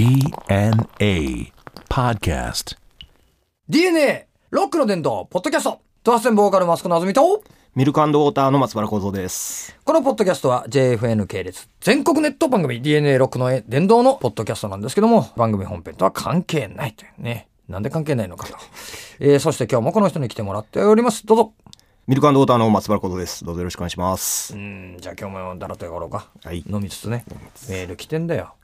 DNA Podcast. DNA ロックの伝道ポッドキャスト。ドアステンボーカルマスコのあずみと。ミルクウォーターの松原幸三です。このポッドキャストは JFN 系列全国ネット番組 DNA ロックの伝道のポッドキャストなんですけども番組本編とは関係ないというね。なんで関係ないのかと、えー、そして今日もこの人に来てもらっております。どうぞ。ミルクウォーターの松原幸三です。どうぞよろしくお願いします。う。んじゃあ今日もだらっとやろうか、はい。飲みつつね。メール来てんだよ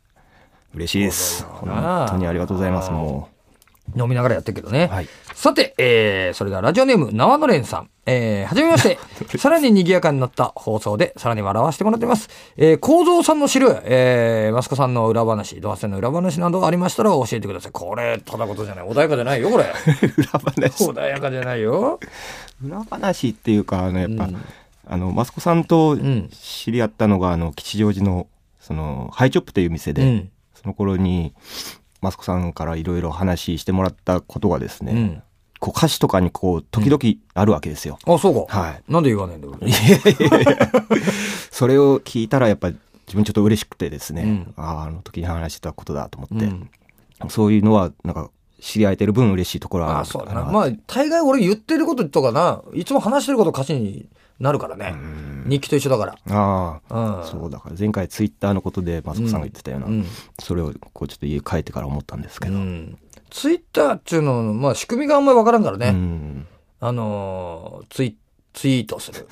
嬉しいです。本当にありがとうございます。も飲みながらやってるけどね。はいさて、えー、それではラジオネーム、縄のれんさん。えー、はじめまして。さらに賑やかになった放送で、さらに笑わせてもらっています。えー、構造さんの知る、えー、マスコさんの裏話、ドアセンの裏話などありましたら教えてください。これ、ただことじゃない。穏やかじゃないよ、これ。う、裏話。穏やかじゃないよ。裏話っていうか、あの、やっぱ、うんあの、マスコさんとん知り合ったのが、あの、吉祥寺の、その、ハイチョップという店で、うんその頃に、マスコさんからいろいろ話してもらったことがですね、うん。こう歌詞とかにこう、時々あるわけですよ。あ、そうか。はい。なんで言わないんだよ。それを聞いたらやっぱり自分ちょっと嬉しくてですね、うんああ、あの時に話してたことだと思って、うんそういうのはなんか知り合えてる分嬉しいところはあ、あるそうだな。まあ、大概俺言ってることとかな、いつも話してること歌詞になるからね。日記と一緒だから。ああ、うんそうだから前回ツイッターのことでマスコさんが言ってたような、うんそれをこうちょっと家帰ってから思ったんですけど、うん。ツイッターっていうの、まあ仕組みがあんまりわからんからね。うんあのーツイ、ツイートする。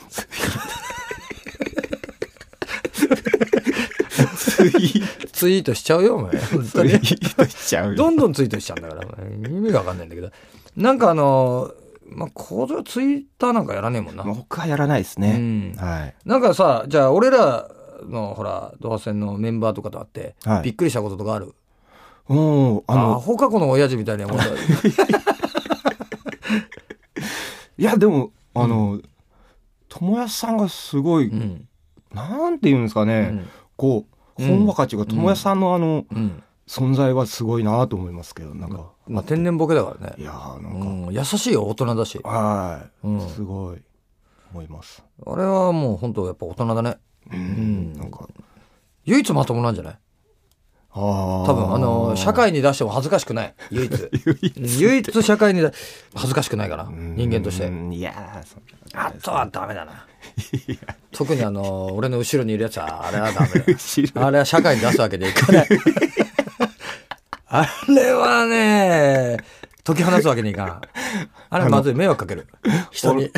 ツイツイートしちゃうよ、お前。ツイに。ートしちゃうどんどんツイートしちゃうんだから。意味がわかんないんだけど。なんかあのーまあ、構造ツイッターなんかやらねえもんな。僕はやらないですね、うんはいなんかさ、じゃあ俺らのほら、ドア戦のメンバーとかと会って、はいびっくりしたこととかある？おーああの放課後の親父みたいなもんだ。いやでもあの友安さんがすごい、うん。なんて言うんですかね、うんこう、ほんわかちが、友也さんのあの、うん。存在はすごいなと思いますけど、なんか。まあ、天然ボケだからねい。やー、なんか、うん、優しいよ、大人だし。はい、うんすごい、思います。あれはもう本当やっぱ大人だね。うん、なんか、唯一まともなんじゃない？ああ。多分、あの、社会に出しても恥ずかしくない。唯一。唯一社会に出恥ずかしくないから。人間としてう。んいやー、そんなあとはダメだな。特にあの、俺の後ろにいるやつは、あれはダメだ。あれは社会に出すわけでいかない。あれはね、解き放つわけにいかん。あれはまずい迷惑かける。人に。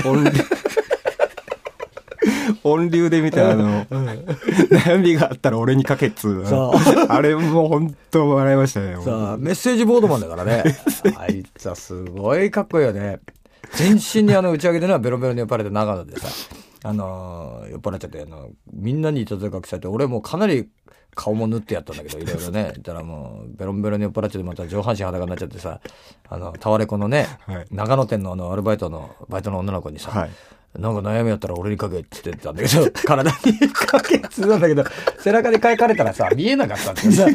音流で見て、あの、悩みがあったら俺に書けっつうのそうあれも本当笑いましたね。さあ、メッセージボードマンだからね。あいつはすごいかっこいいよね。全身にあの打ち上げでな、ベロベロに酔っ払って長野でさ、あのー酔っ払っちゃって、あの、みんなにいたずらかけされて、俺もうかなり顔も塗ってやったんだけど、いろいろね。言ったらもう、ベロンベロンに酔っ払っちゃって、また上半身裸になっちゃってさ、あの、タワレコのね、はい長野店のあの、アルバイトの、バイトの女の子にさ、はいなんか悩みやったら俺にかけって言ってたんだけど、体にかけって言ってたんだけど、背中に書かれたらさ、見えなかったんだよさ。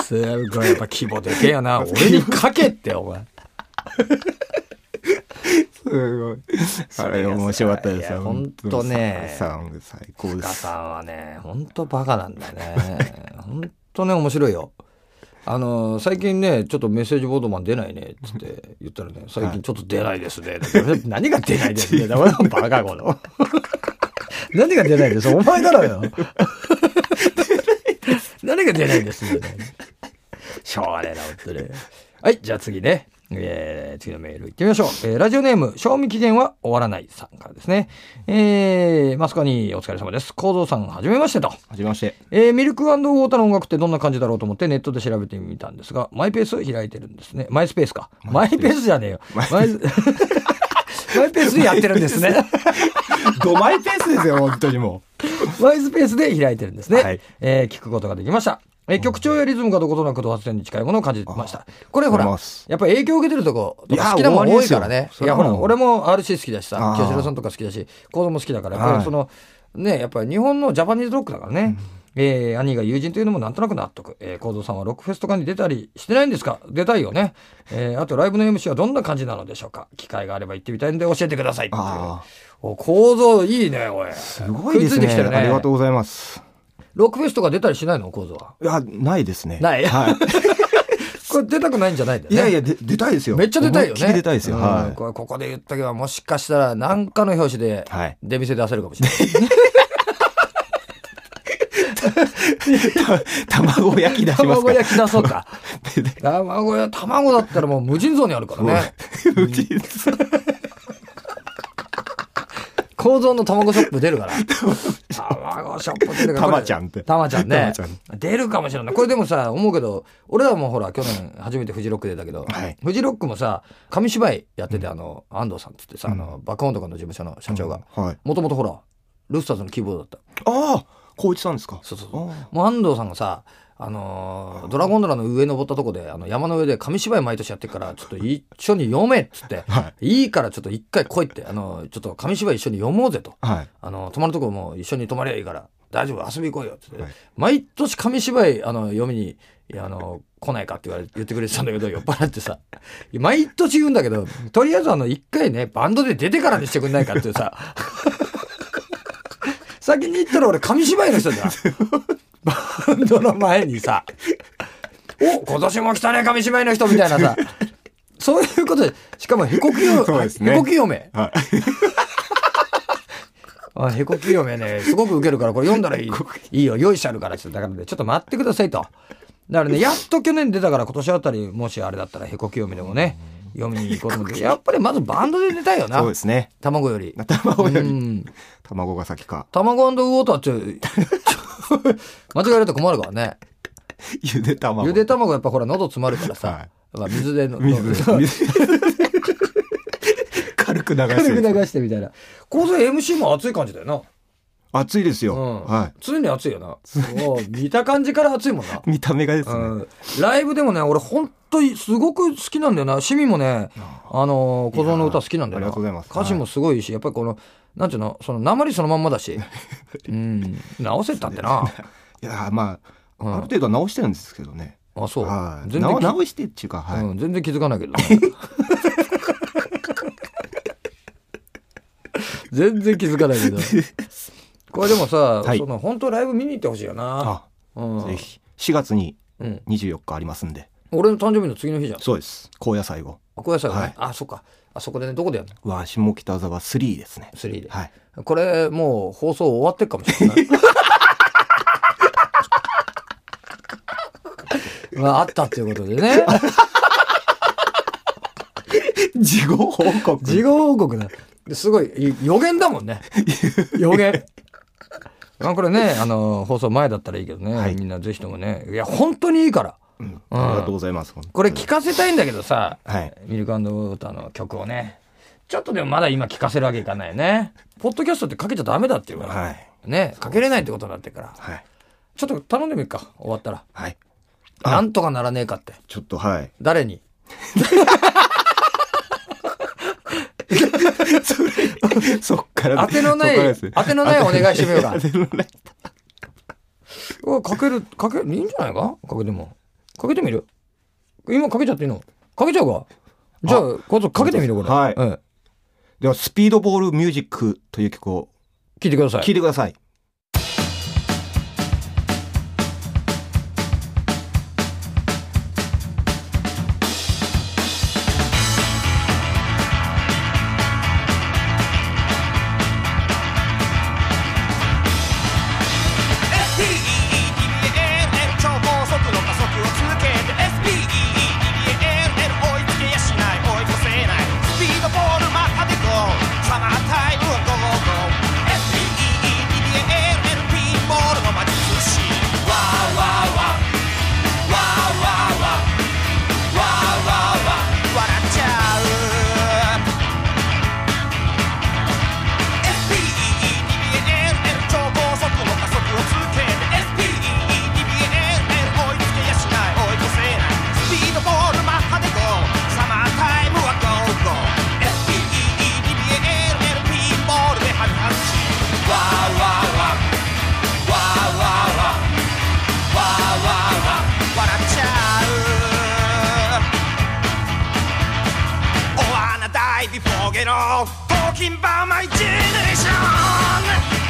すごい、やっぱ規模でけえよな。俺にかけって、お前。すごい。あれ面白かったですよ。ほんとねさん最高です。ガさんはね、ほんとバカなんだよね。ほんとね、面白いよ。あの、最近ね、ちょっとメッセージボードマン出ないね、つって言ったらね、最近ちょっと出ないですね。何が出ないですね。だからバカこの。何が出ないです？お前だろよ。何が出ないですね。しょうがねえな、本当に。はい、じゃあ次ね。えー、次のメール行ってみましょう。えー、ラジオネーム、賞味期限は終わらないさんからですね。えー、マスコにお疲れ様です。構造さん、はじめましてと。はじめまして。えー、ミルクウォーターの音楽ってどんな感じだろうと思ってネットで調べてみたんですが、マイペース開いてるんですね。マイスペースか。マイペースじゃねえよ。マイマイペースでやってるんですね。ドマイペースですよ、本当にもマイスペースで開いてるんですね。はいえー聞くことができました。えー曲調やリズムがどことなくド発電に近いものを感じました。これほら、やっぱ影響を受けてるとこと好きなもん多いからね。いや、ほら、俺も RC 好きだしさ清志郎さんとか好きだし、子供好きだから、やっぱはその、ね、やっぱり日本のジャパニーズロックだからね。えー兄が友人というのもなんとなく納得。えー、幸三さんはロックフェスとかに出たりしてないんですか？出たいよね。えーあとライブの MC はどんな感じなのでしょうか？機会があれば行ってみたいんで教えてくださいっていうあお、構造いいね、おい。すごいですね。いてきてるね。ありがとうございます。ロックフェスとか出たりしないの？構造は。いや、ないですね。ないはい。これ出たくないんじゃないんだよね。いやいや、で出たいですよ。めっちゃ出たいよね。出たいですよ。うんはい。これここで言ったけど、もしかしたら何かの表紙ではい出店出せるかもしれない。卵焼き出します卵か焼き出そうか。卵焼き、卵だったらもう無尽蔵にあるからね。構造の卵ショップ出るから。卵シ。たまちゃんってたまちゃんね。出るかもしれない。これでもさ、思うけど、俺らもほら、去年初めてフジロック出たけど、はいフジロックもさ、紙芝居やってて、あの、安藤さんっつってさ、あの、爆音とかの事務所の社長が、はい。もともとほら、ルスターズのキーボードだった。ああ、光一さんですかそうそうそう。あもう安藤さんがさ、あのードラゴンドラの上登ったとこで、あの、山の上で紙芝居毎年やってるから、ちょっと一緒に読めっつって、はいいからちょっと一回来いって、あの、ちょっと紙芝居一緒に読もうぜと。はい。あの、泊まるとこも一緒に泊まりゃいいから、大丈夫、遊び行こうよっつって、はい毎年紙芝居、あの、読みに、あの、来ないかって言われ言ってくれてたんだけど、酔っ払ってさ、毎年言うんだけど、とりあえずあの、一回ね、バンドで出てからにしてくんないかってさ、先に言ったら俺紙芝居の人じゃん。バンドの前にさ、お今年も来たね、紙芝居の人みたいなさ、そういうことで、しかもへこきよ、ねへこき嫁。はい。あ、へこき嫁ね、すごくウケるから、これ読んだらいいいいよ、用意してあるからって言ってだからね、ちょっと待ってくださいと。だからね、やっと去年出たから今年あたり、もしあれだったらへこき嫁でもね、読みに行こうと思って、やっぱりまずバンドで出たいよな。そうですね。卵より。卵より、うん。卵が先か。卵ウォーターって、間違えると困るからね。ゆで卵。ゆで卵やっぱほら喉詰まるからさ、はいまあ水での、水で水 軽く流して。軽く流してみたいな。構造 MC も熱い感じだよな。熱いですよ。うん。は常に熱いよな。見た感じから熱いもんな。い。見た目がですね。うんライブでもね、俺本当にすごく好きなんだよな。趣味もね、あのー、小僧の歌好きなんだよな。ありがとうございます歌詞もすごいいいし、やっぱりこの、なんていうの、その、鉛そのまんまだし。うん。直せたってな。いやーまあ、うんある程度は直してるんですけどね。あ、そう。はい。全然直してっていうか、はい。うん、全然気づかないけどね。全然気づかないけど。これでもさ、はいその本当ライブ見に行ってほしいよな。あ、うん、ぜひ。4月にうん。24日ありますんで。俺の誕生日の次の日じゃん。そうです。高野菜後。あ、小屋さんがね、はいあ、そっか。あそこでね、どこでやるの？は下北沢3ですね。?3 で。はい。これ、もう放送終わってるかもしれない。まあ、あったっていうことでね。事後報告。事後報告だ。すごい、い予言だもんね。予言。まあこれね、あの、放送前だったらいいけどね、はいみんなぜひともね。いや、本当にいいから。うんありがとうございます。これ聞かせたいんだけどさ、はい。ミルクウォーターの曲をね。ちょっとでもまだ今聞かせるわけいかないよね。ポッドキャストってかけちゃダメだっていうから。はい。ね、かけれないってことになってるから。はい。ちょっと頼んでみるか、終わったら。はい。あなんとかならねえかって。ちょっとはい。誰に？そ っから。当てのない当てのないお願いしてみようか当てのない。おかける、かけ、いいんじゃないか？かけても。かけてみる今かけちゃっていいの？かけちゃうか？じゃあ、こそかけてみるこれ。はいうんでは、スピードボールミュージックという曲を聞いてください。聴いてください。frog at all. Talking about my generation.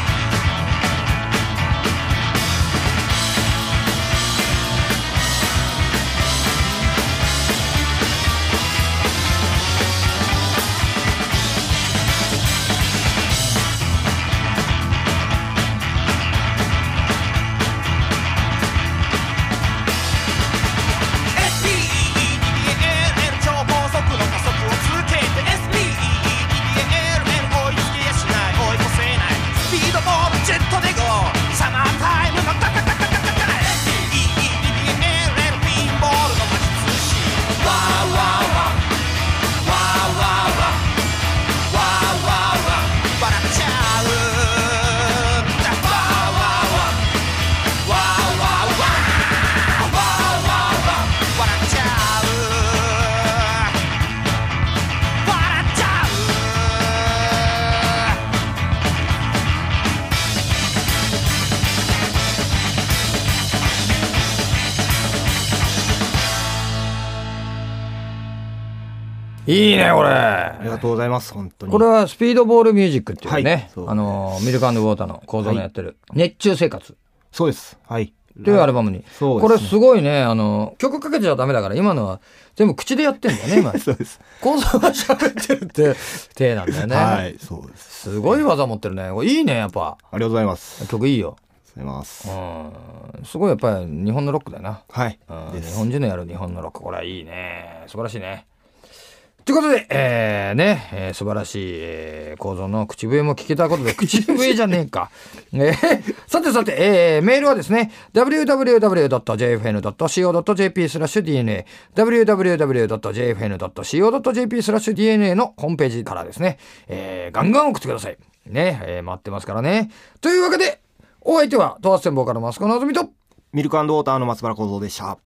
いいね、これ。ありがとうございます、本当に。これはスピードボールミュージックっていうね、はいそうあの、ミルクウォーターの構造のやってる、熱中生活そうです。はい。というアルバムに。そうねこれすごいね、あの、曲かけちゃダメだから、今のは全部口でやってんだよね、今。そうです。構造が喋ってるって、手なんだよね。はい、そうです。すごい技持ってるね。いいね、やっぱ。ありがとうございます。曲いいよ。ございます。うん。すごいやっぱり日本のロックだよな。はい。うん日。本人のやる日本のロック、これはいいね。素晴らしいね。ということで、えー、ね、えー素晴らしい、えー構造の口笛も聞けたことで、口笛じゃねえか。えーさてさて、えーメールはですね、www.jfn.co.jp スラッシュ DNA、www.jfn.co.jp スラッシュ DNA のホームページからですね、えーガンガン送ってください。ね、えー待ってますからね。というわけで、お相手は、東圧線ボーカルマスコのあずみと、ミルクウォーターの松原幸三でした。